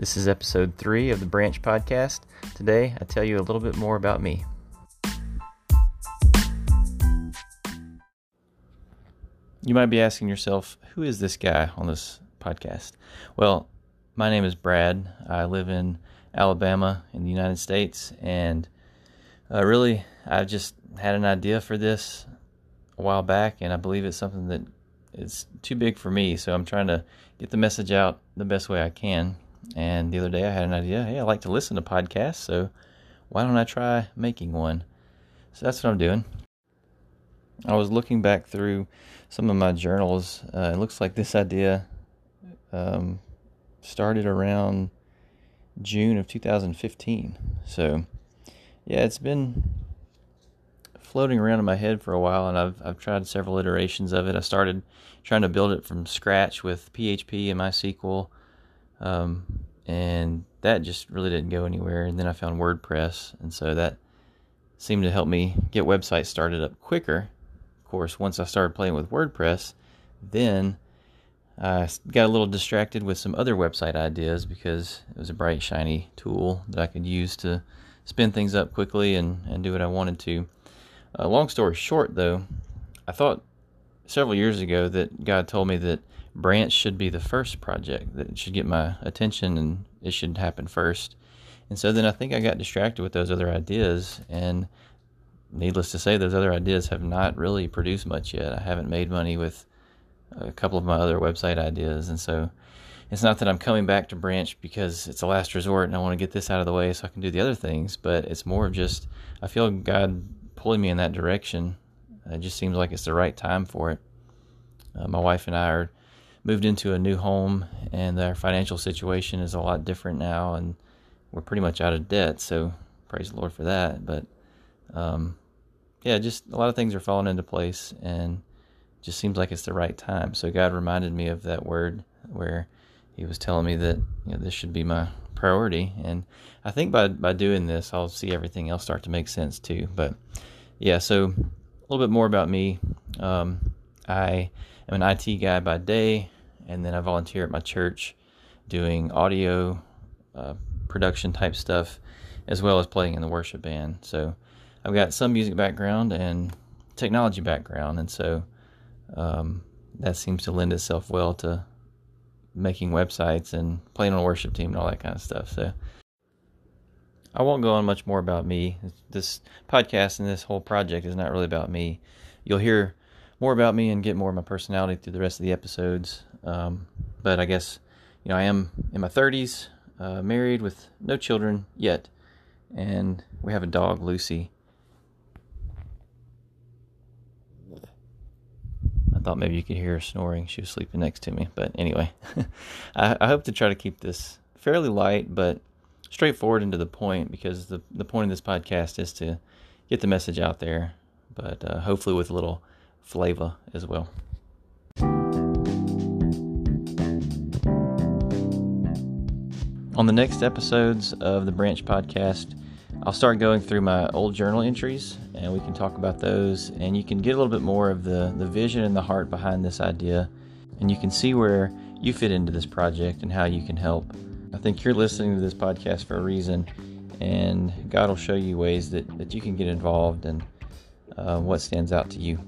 This is episode three of the Branch Podcast. Today, I tell you a little bit more about me. You might be asking yourself, who is this guy on this podcast? Well, my name is Brad. I live in Alabama in the United States, and uh, really, I've just had an idea for this a while back, and I believe it's something that is too big for me. So I'm trying to get the message out the best way I can. And the other day, I had an idea. Hey, I like to listen to podcasts, so why don't I try making one? So that's what I'm doing. I was looking back through some of my journals. Uh, it looks like this idea um, started around June of 2015. So, yeah, it's been floating around in my head for a while, and I've I've tried several iterations of it. I started trying to build it from scratch with PHP and MySQL, um, and that just really didn't go anywhere. And then I found WordPress, and so that seemed to help me get websites started up quicker. Of course, once I started playing with WordPress, then I got a little distracted with some other website ideas because it was a bright, shiny tool that I could use to spin things up quickly and, and do what I wanted to. Uh, long story short, though, I thought several years ago that God told me that Branch should be the first project, that should get my attention and it should happen first. And so then I think I got distracted with those other ideas. And needless to say, those other ideas have not really produced much yet. I haven't made money with a couple of my other website ideas. And so it's not that I'm coming back to Branch because it's a last resort and I want to get this out of the way so I can do the other things, but it's more of just I feel God pulling me in that direction. It just seems like it's the right time for it. Uh, my wife and I are moved into a new home, and our financial situation is a lot different now, and we're pretty much out of debt. So praise the Lord for that. But um, yeah, just a lot of things are falling into place, and just seems like it's the right time. So God reminded me of that word where He was telling me that you know this should be my priority, and I think by by doing this, I'll see everything else start to make sense too. But yeah, so little bit more about me. Um, I am an IT guy by day, and then I volunteer at my church doing audio uh, production type stuff, as well as playing in the worship band. So I've got some music background and technology background, and so um, that seems to lend itself well to making websites and playing on a worship team and all that kind of stuff. So I won't go on much more about me. This podcast and this whole project is not really about me. You'll hear more about me and get more of my personality through the rest of the episodes. Um, but I guess, you know, I am in my 30s, uh, married with no children yet, and we have a dog, Lucy. I thought maybe you could hear her snoring. She was sleeping next to me. But anyway, I, I hope to try to keep this fairly light, but straightforward and to the point because the, the point of this podcast is to get the message out there, but uh, hopefully with a little flavor as well. On the next episodes of the Branch podcast, I'll start going through my old journal entries and we can talk about those and you can get a little bit more of the, the vision and the heart behind this idea and you can see where you fit into this project and how you can help. I think you're listening to this podcast for a reason, and God will show you ways that, that you can get involved and uh, what stands out to you.